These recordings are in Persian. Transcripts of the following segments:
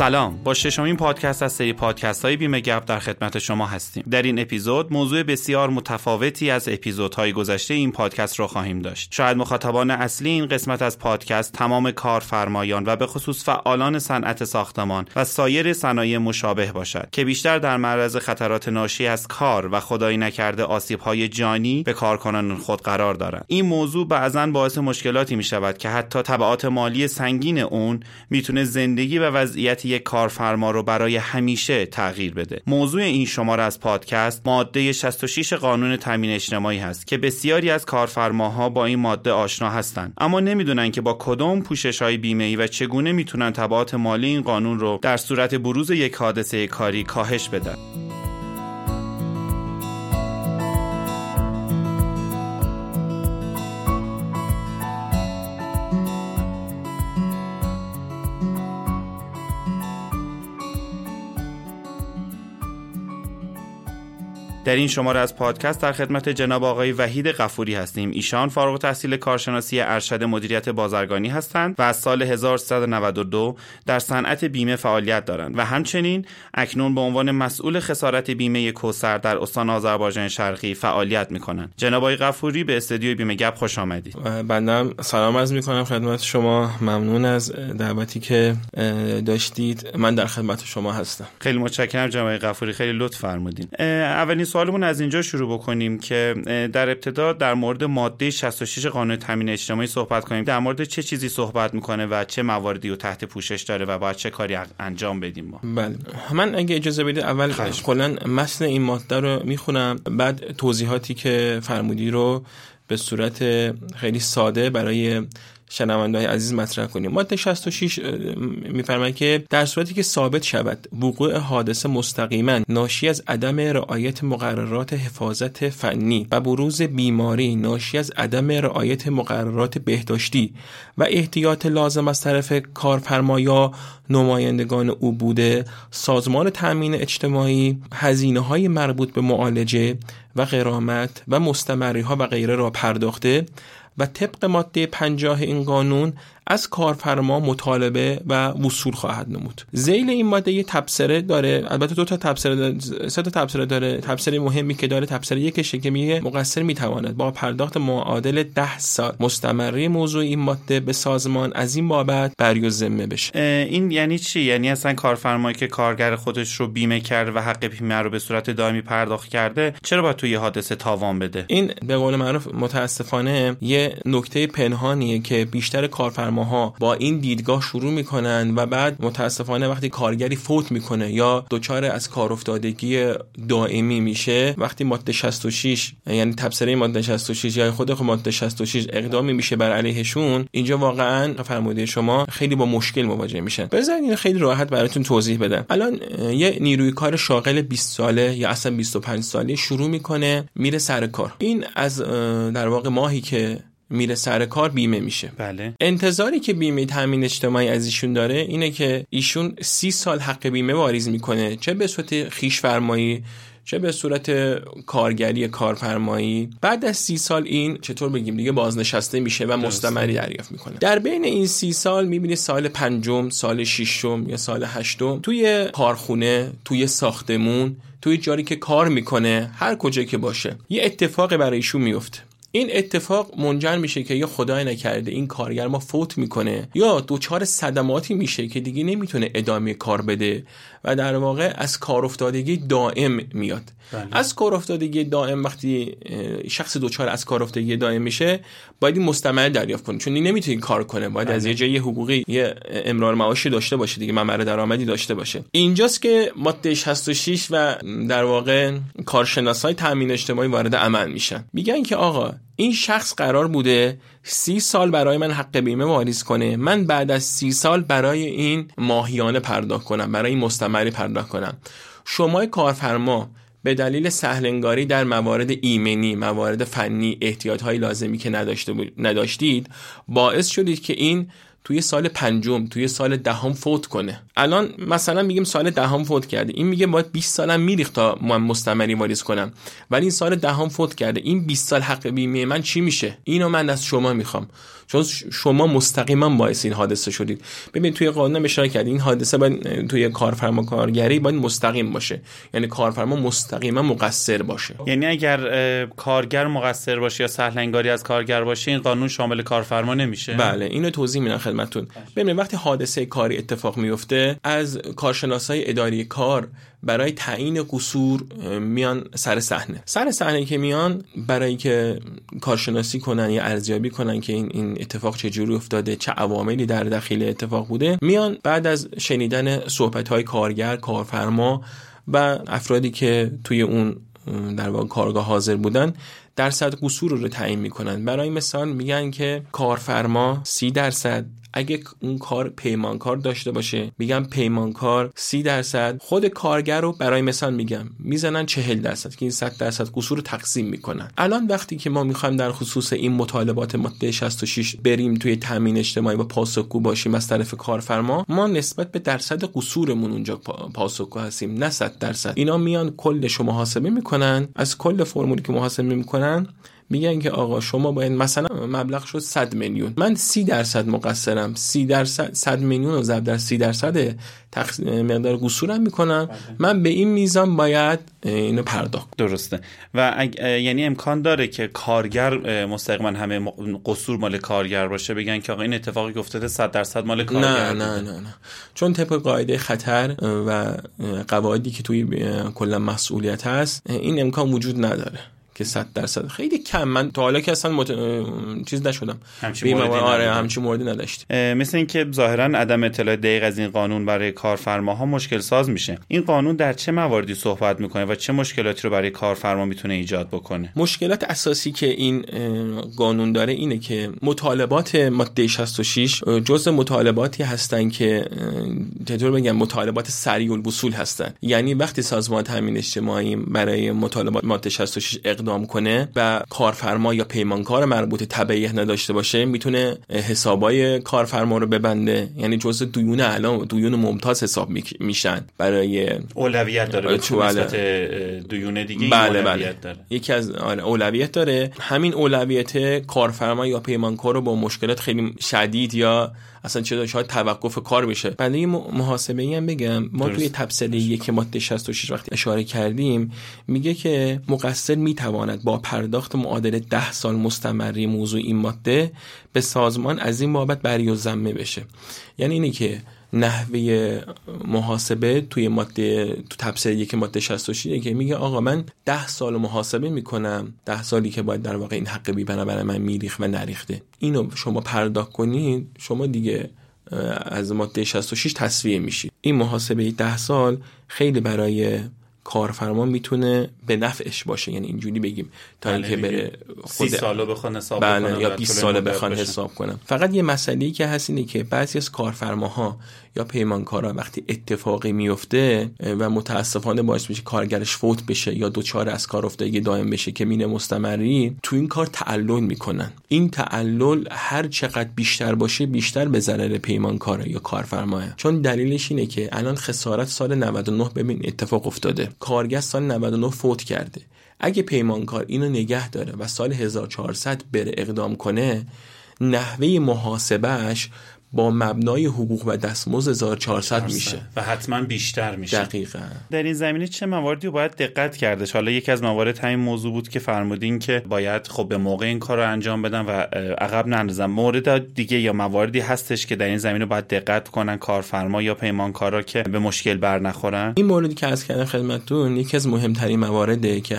سلام. با ششمین پادکست از سری پادکست های بیمه گپ در خدمت شما هستیم. در این اپیزود موضوع بسیار متفاوتی از اپیزودهای گذشته این پادکست را خواهیم داشت. شاید مخاطبان اصلی این قسمت از پادکست تمام کارفرمایان و به خصوص فعالان صنعت ساختمان و سایر صنایع مشابه باشد که بیشتر در معرض خطرات ناشی از کار و خدایی نکرده آسیب های جانی به کارکنان خود قرار دارند. این موضوع بعضا باعث مشکلاتی می شود که حتی تبعات مالی سنگین اون می‌تونه زندگی و وضعیت یک کارفرما رو برای همیشه تغییر بده. موضوع این شماره از پادکست ماده 66 قانون تامین اجتماعی هست که بسیاری از کارفرماها با این ماده آشنا هستند. اما نمی‌دونن که با کدام پوشش های بیمه ای و چگونه می‌تونن تبعات مالی این قانون رو در صورت بروز یک حادثه کاری کاهش بدن. در این شماره از پادکست در خدمت جناب آقای وحید قفوری هستیم. ایشان فارغ تحصیل کارشناسی ارشد مدیریت بازرگانی هستند و از سال 1392 در صنعت بیمه فعالیت دارند و همچنین اکنون به عنوان مسئول خسارت بیمه کوسر در استان آذربایجان شرقی فعالیت می‌کنند. جناب آقای قفوری به استودیوی بیمه گپ خوش آمدید. بنده سلام عرض می‌کنم خدمت شما. ممنون از دعوتی که داشتید. من در خدمت شما هستم. خیلی متشکرم جناب آقای قفوری خیلی لطف فرمودین. اولین سوالمون از اینجا شروع بکنیم که در ابتدا در مورد ماده 66 قانون تامین اجتماعی صحبت کنیم. در مورد چه چیزی صحبت می‌کنه و چه مواردی رو تحت پوشش داره و باید چه کاری انجام بدیم ما؟ بله. من اگه اجازه بدید اول کلا متن این ماده رو می‌خونم بعد توضیحاتی که فرمودی رو به صورت خیلی ساده برای های عزیز مطرح کنیم. ماده 66 میفرماید که در صورتی که ثابت شود وقوع حادثه مستقیما ناشی از عدم رعایت مقررات حفاظت فنی و بروز بیماری ناشی از عدم رعایت مقررات بهداشتی و احتیاط لازم از طرف کارفرما یا نمایندگان او بوده سازمان تامین اجتماعی هزینه های مربوط به معالجه و غرامت و مستمری ها و غیره را پرداخته و طبق ماده 50 این قانون از کارفرما مطالبه و وصول خواهد نمود. زیل این ماده یه تبصره داره. البته دو تا تبصره داره سه تا تبصره داره. تبصره مهمی که داره تبصره یکشه که میگه مقصر می‌تواند با پرداخت معادل 10 سال مستمری موضوع این ماده به سازمان از این بابت بری ذمه بشه. این یعنی چی؟ یعنی اصلا کارفرمایی که کارگر خودش رو بیمه کرده و حق بیمه رو به صورت دائمی پرداخت کرده چرا باید توی حادثه تاوان بده؟ این به قول معروف متاسفانه یه نکته پنهانیه که بیشتر کارفرما ها با این دیدگاه شروع می‌کنن و بعد متاسفانه وقتی کارگری فوت می‌کنه یا دچار از کار افتادگی دائمی میشه وقتی ماده 66 یعنی تبصره ماده 66 یا خود ماده 66 اقدامی میشه بر علیهشون اینجا واقعا فرموده شما خیلی با مشکل مواجه میشن. بذارید این خیلی راحت براتون توضیح بدم. الان یه نیروی کار شاغل 20 ساله یا اصلا 25 ساله شروع می‌کنه میره سر کار. این از در واقع ماهی که میره سر کار بیمه میشه. بله. انتظاری که بیمه تامین اجتماعی از ایشون داره اینه که ایشون سی سال حق بیمه واریز می‌کنه چه به صورت خیش فرمایی چه به صورت کارگری کارفرمایی. بعد از سی سال این چطور بگیم دیگه بازنشسته میشه و مستمری دریافت می‌کنه. در بین این سی سال می‌بینی سال پنجم سال ششم یا سال هشتم توی کارخونه توی ساختمون توی جاری که کار می‌کنه هر کجا که باشه. یه اتفاق برای ایشون میفته. این اتفاق منجر میشه که یا خدای نکرده این کارگر ما فوت می‌کنه یا دوچار صدماتی میشه که دیگه نمی‌تونه ادامه کار بده و در واقع از کار افتادگی دائم میاد بله. از کار افتادگی دائم وقتی شخص دوچار از کار افتادگی دائم میشه باید این مستمر دریافت کنه چون این نمی‌تونه کار کنه باید بله. از یه جای حقوقی یه امرار معاشی داشته باشه دیگه ممر درآمدی داشته باشه اینجاست که ماده 66 و در واقع کارشناسای تامین اجتماعی وارد عمل میشن میگن که آقا این شخص قرار بوده سی سال برای من حق بیمه واریز کنه. من بعد از سی سال برای این ماهیانه پرداخت کنم برای این مستمری پرداخت کنم. شما کارفرما به دلیل سهلنگاری در موارد ایمنی موارد فنی احتیاط های لازمی که نداشته نداشتید باعث شدید که این توی سال پنجم توی سال دهم فوت کنه. الان مثلا میگیم سال دهم فوت کرده. این میگه باید 20 سالم میریخت تا من مستمری واریز کنم. ولی این سال دهم فوت کرده. این 20 سال حق بیمه من چی میشه؟ اینو من از شما می‌خوام. چون شما مستقیما باعث این حادثه شدید. ببین توی قانون اشاره کرد این حادثه باید توی کارفرما کارگری باید مستقیم باشه. یعنی کارفرما مستقیما مقصر باشه. یعنی اگر کارگر مقصر باشه یا سهلنگاری از کارگر باشه این قانون شامل کارفرما نمیشه. بله اینو توضیح میدم خدمتتون. ببینید وقتی حادثه کاری اتفاق میفته از کارشناسای اداری کار برای تعیین قصور میان سر صحنه. سر صحنه که میان برای که کارشناسی کنن یا ارزیابی کنن که این این اتفاق چجوری افتاده چه عواملی در داخل اتفاق بوده میان بعد از شنیدن صحبت های کارگر کارفرما و افرادی که توی اون در واقع کارگاه حاضر بودن درصد قصور رو تعیین می‌کنن. برای مثال میگن که کارفرما سی درصد اگه اون کار پیمانکار داشته باشه میگم پیمانکار سی درصد. خود کارگر رو برای مثال میگم می‌زنن چهل درصد که این 100 درصد قصور رو تقسیم می‌کنن. الان وقتی که ما می‌خوایم در خصوص این مطالبات ماده 66 بریم توی تامین اجتماعی و پاسخگو باشیم از طرف کارفرما ما نسبت به درصد قصورمون اونجا پاسخگو هستیم نه 100 درصد. اینا میان کلش محاسبه می‌کنن. از کل فرمولی که محاسبه می‌کنن میگن که آقا شما باید مثلا مبلغ شد 100 میلیون. من 30 درصد مقصرم. 30 درصد 100 میلیون رو ضرب در 30 درصد تقس... مقدار قصورم می‌کنم. بله. من به این میزان باید اینو پرداخت. درسته. و یعنی امکان داره که کارگر مستقیما همه قصور مال کارگر باشه. بگن که آقا این اتفاقی که افتاده 100 درصد مال کارگر نه نه نه نه. چون طبق قاعده خطر و قواعدی که توی کلا مسئولیت هست این امکان وجود نداره. که 100 درصد. خیلی کم. من تا حالا که اصلا مت... چیز نشدم. همچین موردی آره همچین موردی نداشت مثل اینکه ظاهرا عدم اطلاع دقیق از این قانون برای کارفرماها مشکل ساز میشه. این قانون در چه مواردی صحبت می‌کنه و چه مشکلاتی رو برای کارفرما می‌تونه ایجاد بکنه؟ مشکلات اساسی که این قانون داره اینه که مطالبات ماده 66 جزء مطالباتی هستن که چطور بگم مطالبات سریع الوصول هستن. یعنی وقتی سازمان تامین اجتماعی برای مطالبات ماده 66 اقدام اقدام کنه و کارفرما یا پیمانکار مربوط تبعیه نداشته باشه می‌تونه حسابای کارفرما رو ببنده. یعنی جزء دیون اعلام دیون ممتاز حساب میشن برای اولویت داره به دیون دیگه بله بله. داره. یکی از آره اولویت داره. همین اولویت کارفرما یا پیمانکار رو با مشکلات خیلی شدید یا اصلا چه شاید توقف کار بشه بعد این محاسبه ای هم بگم ما درست. توی تبصره یک ماده 66 وقتی اشاره کردیم میگه که مقصر می‌تواند با پرداخت معادل 10 سال مستمری موضوع این ماده به سازمان از این بابت بری و ذمه بشه. یعنی اینه که نحوه محاسبه توی ماده تو تبصره یک ماده 66 که میگه آقا من ده سال محاسبه می‌کنم ده سالی که باید در واقع این حق بی برای من میریخ و نریخته. اینو شما پرداخت کنید شما دیگه از ماده 66 تصویه میشید. این محاسبه ده سال خیلی برای کارفرما می‌تونه به نفعش باشه. یعنی اینجوری بگیم تا بله، اینکه بره خود سالو بخوان حساب بله یا 20 سال بخوان حساب کنم فقط یه مسئله که هست اینه که بعضی از کارفرماها یا پیمانکارا وقتی اتفاقی میفته و متاسفانه باعث میشه کارگرش فوت بشه یا دوچار از کار افتادگی دائم بشه که مینه مستمری تو این کار تعلل می‌کنن. این تعلل هر چقدر بیشتر باشه بیشتر به ضرر پیمانکاره یا کارفرماه چون دلیلش اینه که الان خسارت سال 99 ببین اتفاق افتاده. کارگر سال 99 فوت کرده. اگه پیمانکار اینو نگه داره و سال 1400 بره اقدام کنه نحوه محاسبهش با مبنای حقوق و دستمزد 1400 میشه. و حتما بیشتر میشه. دقیقا. در این زمینه چه مواردی باید دقت کردش؟ حالا یکی از موارد همین موضوع بود که فرمودین که باید خب به موقع این کار رو انجام بدن و عقب نندازن. مورد دیگه یا مواردی هستش که در این زمینه باید دقت کنن کارفرما یا پیمانکارا که به مشکل بر نخورن؟ این موردی که از کردم خدمتتون یکی از مهمترین موارده که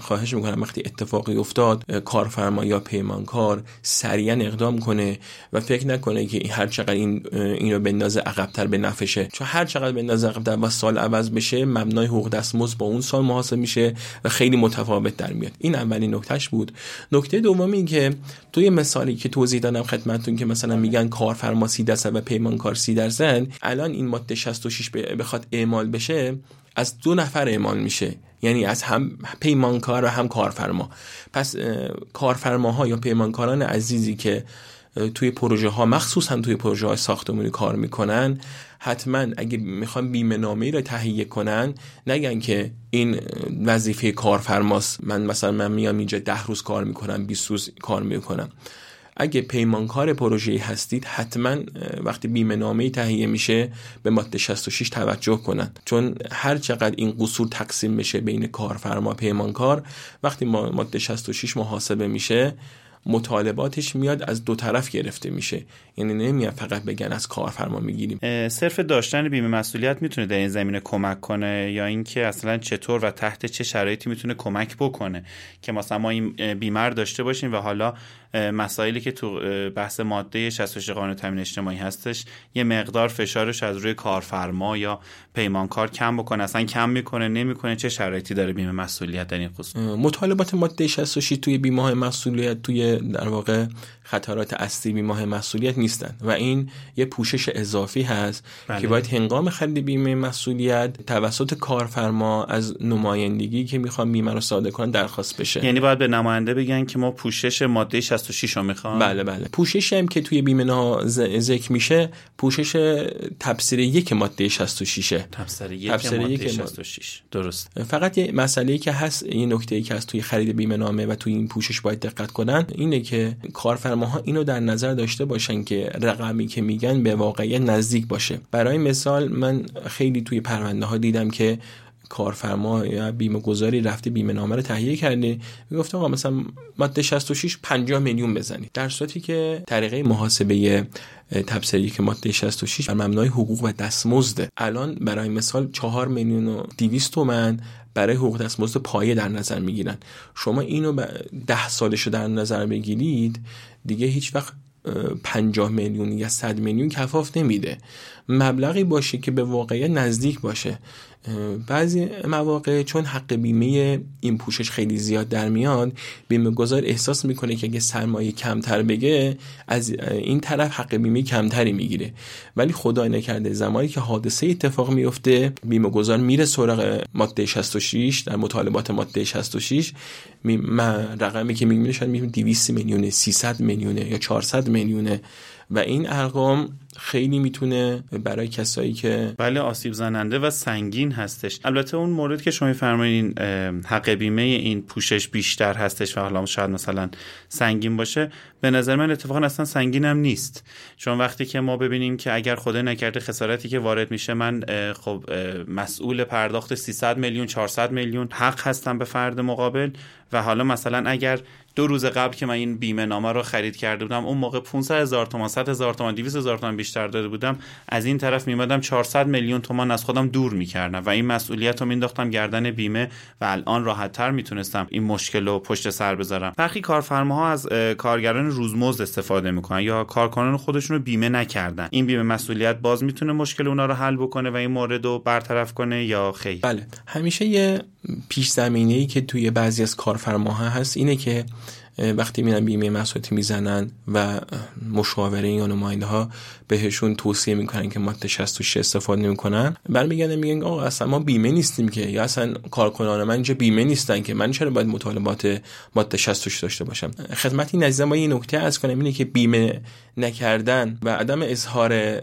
خواهش می‌کنم وقتی اتفاقی افتاد کارفرما یا پیمانکار سریعا اقدام کنه و فکر نکنه که هر چقدر این اینو بندازه عقبتر به نفشه. چون هر چقدر بندازه عقبتر و سال عوض بشه مبنای حقوق دستمزد با اون سال محاسب میشه و خیلی متفاوت در میاد. این اولین نکتهش بود. نکته دوم این که توی مثالی که توضیح دادم خدمتتون که مثلا میگن کارفرما 30 درصد و پیمانکار 30 درصد الان این ماده 66 بخواد اعمال بشه از دو نفر اعمال میشه. یعنی از هم پیمانکار و هم کارفرما. پس کارفرماها یا پیمانکاران عزیزی که توی پروژه ها مخصوصا توی پروژه های ساختمانی کار می‌کنن حتما اگه می‌خوان بیمه نامه رو تهیه کنن نگن که این وظیفه کارفرماست. من مثلا من میام اینجا ده روز کار می‌کنم 20 روز کار می‌کنم. اگه پیمانکار پروژه هستید حتما وقتی بیمه نامه تهیه میشه به ماده 66 توجه کنن. چون هر چقدر این قصور تقسیم بشه بین کارفرما پیمانکار وقتی ماده 66 محاسبه میشه مطالباتش میاد از دو طرف گرفته میشه. یعنی نمیاد فقط بگن از کارفرما می‌گیریم. صرف داشتن بیمه مسئولیت می‌تونه در این زمینه کمک کنه یا اینکه اصلا چطور و تحت چه شرایطی می‌تونه کمک بکنه که مثلا ما این بیمه داشته باشیم و حالا مسائلی که تو بحث ماده 66 قانون تامین اجتماعی هستش یه مقدار فشارش از روی کارفرما یا پیمانکار کم بکنه. اصلا کم می‌کنه نمی‌کنه چه شرایطی داره بیمه مسئولیت در این خصوص؟ مطالبات ماده 66 توی بیمه مسئولیت توی در واقع خطرات اصلی بیمه مسئولیت نیستن و این یه پوشش اضافی هست بله. که باید هنگام خرید بیمه مسئولیت توسط کارفرما از نمایندگی که می‌خوان بیمه رو صادر کنن درخواست بشه. یعنی باید به نماینده بگن که ما پوشش ماده 66 رو می‌خوام. بله بله. پوششی هم که توی بیمه ذکر میشه پوشش تفسیر یک ماده 66 تفسیر یک تفسیر ماده 66 درست. فقط یه مسئله که هست این نکته ای که از توی خرید بیمه نامه و توی این پوشش باید دقت کنن اینه که کارفرماها اینو در نظر داشته باشن که رقمی که میگن به واقعیت نزدیک باشه. برای مثال من خیلی توی پرونده ها دیدم که کارفرما یا بیمه گذاری رفته بیمه نامه رو تهیه کرده. می‌گفت آقا مثلا ماده 66 50 میلیون بزنید. در صورتی که طریقه محاسبه تبصری که ماده 66 بر مبنای حقوق و دستمزد الان برای مثال 4 میلیون و 200 تومن برای حقوق دستمزد پایه در نظر می‌گیرن. شما اینو ده سالش رو در نظر بگیرید دیگه هیچ وقت 50 میلیون یا 100 میلیون کفاف نمیده. مبلغی باشه که به واقعیت نزدیک باشه. بعضی مواقع چون حق بیمه این پوشش خیلی زیاد در میاد بیمه گذار احساس می‌کنه که اگه سرمایه کمتر بگه از این طرف حق بیمه کمتری می‌گیره. ولی خدای نکرده زمانی که حادثه اتفاق میفته بیمه گذار میره سراغ ماده 66 در مطالبات ماده 66 رقمی که می‌گیره شاید میگیم 200 میلیون 300 میلیونه یا 400 میلیونه و این ارقام خیلی می‌تونه برای کسایی که بله آسیب زننده و سنگین هستش. البته اون مورد که شما فرمایید حق بیمه این پوشش بیشتر هستش و حالا شاید مثلا سنگین باشه. به نظر من اتفاقا اصلا سنگین هم نیست. چون وقتی که ما ببینیم که اگر خدا نکرده خسارتی که وارد میشه من خب مسئول پرداخت 300 میلیون 400 میلیون حق هستم به فرد مقابل. و حالا مثلا اگر دو روز قبل که من این بیمه نامه رو خرید کرده بودم اون موقع 500 هزار تومان 100 هزار تومان 200 هزار تومان بیشتر داده بودم. از این طرف میمدم 400 میلیون تومان از خودم دور می‌کردم و این مسئولیت رو مینداختم گردن بیمه و الان راحت تر می‌تونستم این مشکل رو پشت سر بذارم. برخی کارفرماها از کارگران روزمزد استفاده می‌کنن یا کارکنان خودشون رو بیمه نکردن. این بیمه مسئولیت باز می‌تونه مشکل اونا رو حل بکنه و این مورد رو برطرف کنه یا خیر؟ بله. همیشه یه پیش زمینه ای که توی بعضی از کارفرماها هست اینه که وقتی میرن بیمه مسئولیتی می‌زنن و مشاوره یا نماینده ها بهشون توصیه می‌کنن که ماده 66 استفاده نمی‌کنن برمیگردن میگن آقا اصلا ما بیمه نیستیم که یا اصلا کارکنان من اینجا بیمه نیستن که من چرا باید مطالبات ماده 66 داشته باشم؟ خدمت این عزیزان با یه نکته از کنم اینه که بیمه نکردن و عدم اظهار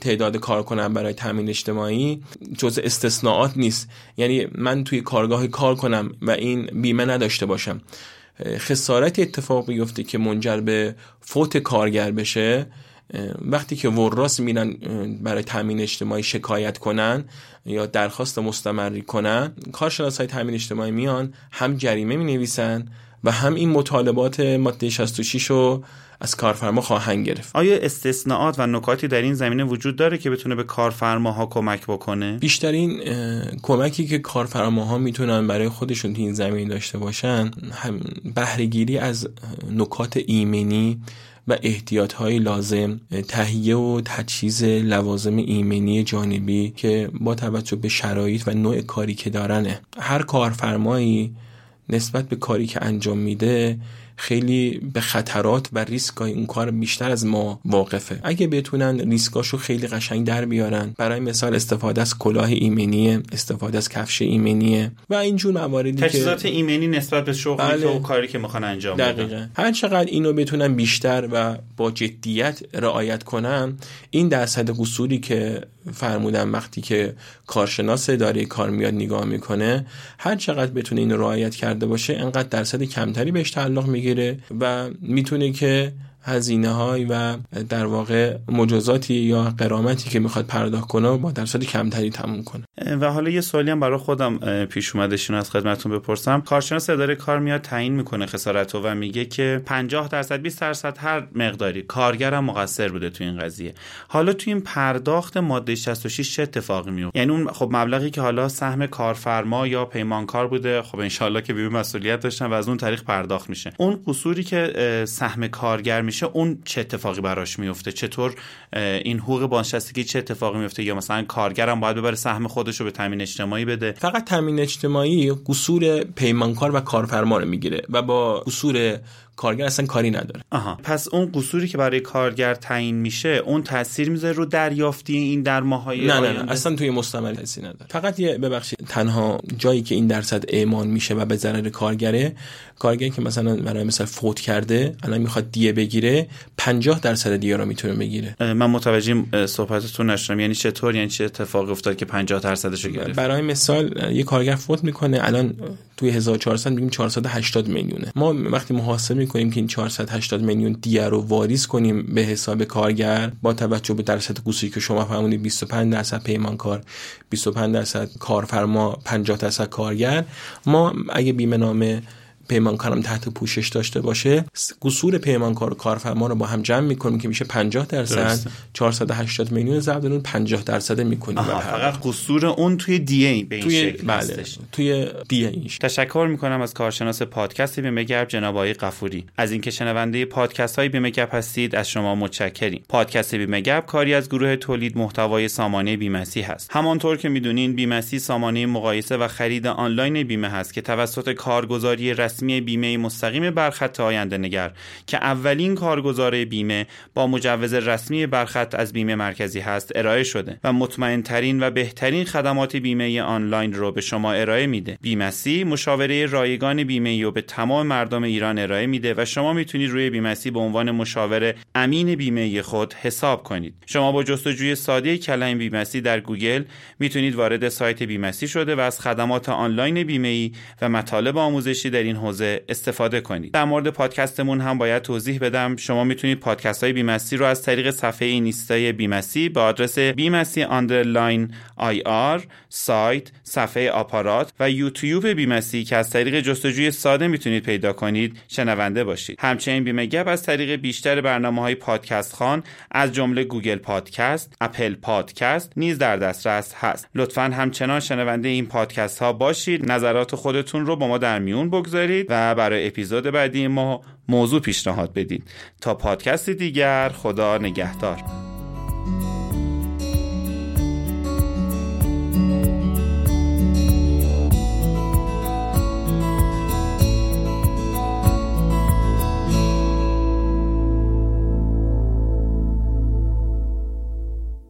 تعداد کارکنان برای تامین اجتماعی جز استثناءات نیست. یعنی من توی کارگاه کار کنم و این بیمه نداشته باشم. خسارت اتفاق بیفته که منجر به فوت کارگر بشه وقتی که وراس میرن برای تامین اجتماعی شکایت کنن یا درخواست مستمری کنن کارشناس های تامین اجتماعی میان هم جریمه می نویسن و هم این مطالبات ماده 66 رو از کارفرما خواهند گرفت. آیا استثناءات و نکاتی در این زمینه وجود داره که بتونه به کارفرماها کمک بکنه؟ بیشترین کمکی که کارفرماها می‌تونن برای خودشون تو این زمین داشته باشن هم بهرهگیری از نکات ایمنی و احتیاط های لازم تهیه و تجهیز لوازم ایمنی جانبی که با توجه به شرایط و نوع کاری که دارنه. هر کارفرمایی نسبت به کاری که انجام میده خیلی به خطرات و ریسک اون کار بیشتر از ما واقفه. اگه بتونن ریسکاشو خیلی قشنگ در بیارن برای مثال استفاده از کلاه ایمنی استفاده از کفش ایمنی و اینجور مواردی که تجهیزات ایمنی نسبت به شغلی بله. و کاری که می‌خوان انجام بدن هر چقدر اینو بتونن بیشتر و با جدیت رعایت کنن این درصد قصوری که فرمودم وقتی که کارشناس اداره کار میاد نگاه می‌کنه هر چقدر بتونه اینو رعایت کرده باشه انقدر درصد کمتری بهش تعلق می‌گیره و می‌تونه که هزینه های و در واقع مجازاتی یا قرامتی که می‌خواد پرداخت کنه با درصد کمتری تموم کنه. و حالا یه سوالی هم برای خودم پیش اومدشون از خدمتتون بپرسم. کارشناس اداره کار میاد تعیین می‌کنه خسارت و میگه که 50 درصد 20 درصد هر مقداری. کارگرم مقصر بوده تو این قضیه. حالا تو این پرداخت ماده 66 چه اتفاقی میفته یعنی اون خب مبلغی که حالا سهم کارفرما یا پیمانکار بوده. خب انشالله که بیمه مسئولیت داشتن و از اون طریق پرداخت میشه. اون قصوری که سهم کارگر میشه اون چه اتفاقی براش میفته؟ چطور این حقوق بازنشستگی چه اتفاقی میفته؟ یا مثلا کارگرم باید ببره سهم خودش رو به تامین اجتماعی بده؟ فقط تامین اجتماعی قصور پیمانکار و کارفرما رو می‌گیره و با قصور کارگر اصلا کاری نداره. آها. پس اون قصوری که برای کارگر تعیین میشه اون تاثیر می‌ذاره رو دریافتی این در ماهای نه نه, نه. اصلا توی مستمر تاثیر نداره. فقط یه ببخشید تنها جایی که این درصد اعمال میشه و به ضرر کارگره کارگر که مثلا برای مثلا فوت کرده الان می‌خواد دیه بگیره 50 درصد دیه رو می‌تونه بگیره. من متوجه صحبتتون نشدم. یعنی چطور؟ یعنی چه اتفاقی افتاد که 50 درصدش رو گرفت؟ برای مثال یه کارگر فوت می‌کنه الان توی 1400 میگیم 480 میلیونه. ما وقتی محاسبه کنیم که این 480 میلیون دیه رو واریز کنیم به حساب کارگر با توجه به درصد گوشی که شما فرمودید 25 درصد پیمانکار 25 درصد کارفرما 50 درصد کارگر ما اگه بیمه نامه پیمانکارم تحت پوشش داشته باشه قصور پیمانکار و کارفرما رو با هم جمع می‌کنیم که میشه 50 درصد 480 میلیون ضرب در 50 درصد می‌کنیم فقط قصور اون توی دی ای به این توی شکل بله. توی دی ایش تشکر می‌کنم از کارشناس پادکست بیمه گپ جناب آقای قفوری. از اینکه شنونده پادکست های بیمه گپ هستید از شما متشکریم. پادکست بیمه گپ کاری از گروه تولید محتوای سامانه بیمسی هست. همانطور که می‌دونین بیمسی سامانه مقایسه و خرید آنلاین بیمه هست که توسط کارگزاری رسمی رسمی بیمه مستقیم برخط آینده نگر که اولین کارگزار بیمه با مجوز رسمی برخط از بیمه مرکزی هست ارائه شده و مطمئن ترین و بهترین خدمات بیمه آنلاین رو به شما ارائه میده. بیمسی مشاوره رایگان بیمه رو به تمام مردم ایران ارائه میده و شما می‌تونید روی بیمسی به عنوان مشاور امین بیمه خود حساب کنید. شما با جستجوی ساده کلمه بیمسی در گوگل می‌تونید وارد سایت بیمسی شده و از خدمات آنلاین بیمه و مطالب آموزشی در این حوزه استفاده کنید. در مورد پادکستمون هم باید توضیح بدم. شما می‌تونید پادکست های بیمسی رو از طریق صفحه اینستای بیمسی با آدرس بیمسی underline IR سایت صفحه آپارات و یوتیوب بیمسی که از طریق جستجوی ساده می‌تونید پیدا کنید شنونده باشید. همچنین بیمه گپ از طریق بیشتر برنامه های پادکست خوان از جمله گوگل پادکست اپل پادکست نیز در دسترس هست. لطفا همچنان شنونده این پادکست ها باشید. نظرات خودتون رو با ما در میون بگذارید. و برای اپیزود بعدی ما موضوع پیشنهاد بدید تا پادکست دیگر خدا نگهدار.